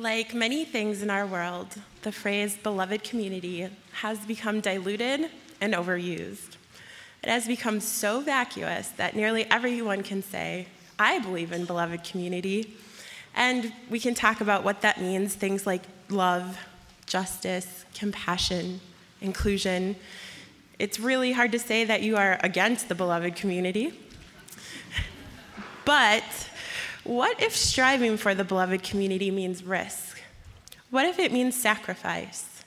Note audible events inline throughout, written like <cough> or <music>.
Like many things in our world, the phrase beloved community has become diluted and overused. It has become so vacuous that nearly everyone can say, I believe in beloved community. And we can talk about what that means things like love, justice, compassion, inclusion. It's really hard to say that you are against the beloved community. <laughs> But what if striving for the beloved community means risk? What if it means sacrifice?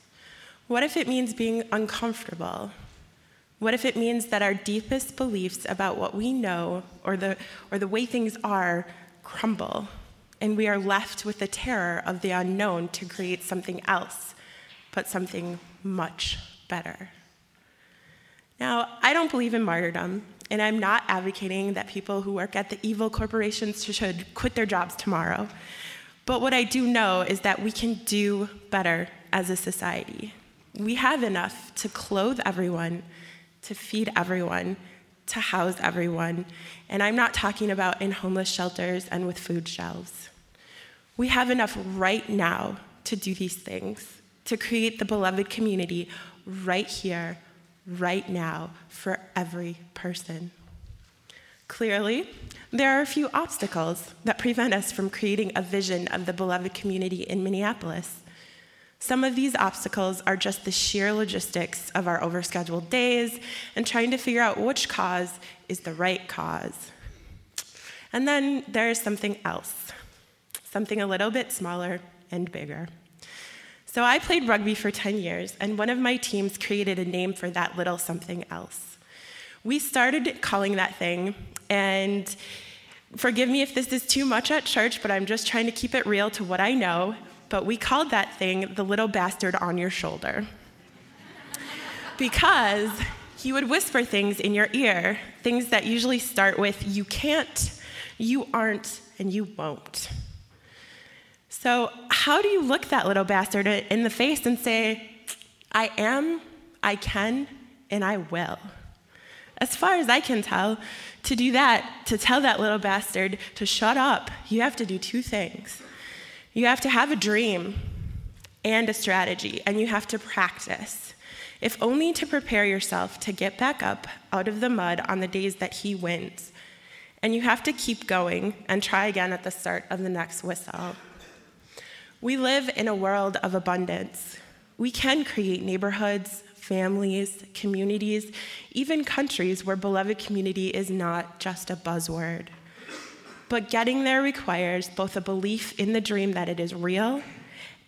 What if it means being uncomfortable? What if it means that our deepest beliefs about what we know or the, or the way things are crumble, and we are left with the terror of the unknown to create something else, but something much better? Now, I don't believe in martyrdom, and I'm not advocating that people who work at the evil corporations should quit their jobs tomorrow. But what I do know is that we can do better as a society. We have enough to clothe everyone, to feed everyone, to house everyone. And I'm not talking about in homeless shelters and with food shelves. We have enough right now to do these things, to create the beloved community right here, right now for every person. Clearly, there are a few obstacles that prevent us from creating a vision of the beloved community in Minneapolis. Some of these obstacles are just the sheer logistics of our overscheduled days and trying to figure out which cause is the right cause. And then there is something else, something a little bit smaller and bigger. So I played rugby for 10 years, and one of my teams created a name for that little something else. We started calling that thing, and forgive me if this is too much at church, but I'm just trying to keep it real to what I know. But we called that thing the little bastard on your shoulder. because he would whisper things in your ear, things that usually start with, you can't, you aren't, and you won't. So, how do you look that little bastard in the face and say, I am, I can, and I will? As far as I can tell, to do that, to tell that little bastard to shut up, you have to do two things. You have to have a dream and a strategy, and you have to practice, if only to prepare yourself to get back up out of the mud on the days that he wins. And you have to keep going and try again at the start of the next whistle. We live in a world of abundance. We can create neighborhoods, families, communities, even countries where beloved community is not just a buzzword. But getting there requires both a belief in the dream that it is real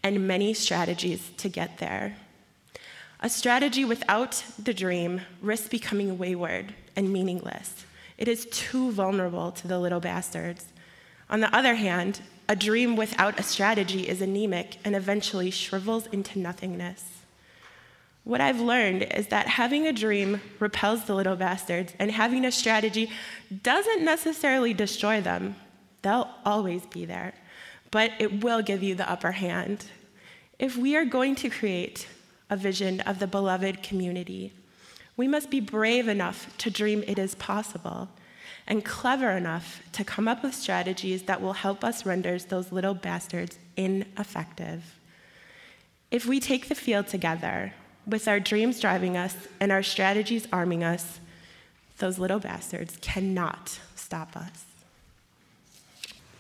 and many strategies to get there. A strategy without the dream risks becoming wayward and meaningless. It is too vulnerable to the little bastards. On the other hand, a dream without a strategy is anemic and eventually shrivels into nothingness. What I've learned is that having a dream repels the little bastards, and having a strategy doesn't necessarily destroy them. They'll always be there, but it will give you the upper hand. If we are going to create a vision of the beloved community, we must be brave enough to dream it is possible and clever enough to come up with strategies that will help us render those little bastards ineffective. If we take the field together, with our dreams driving us and our strategies arming us, those little bastards cannot stop us.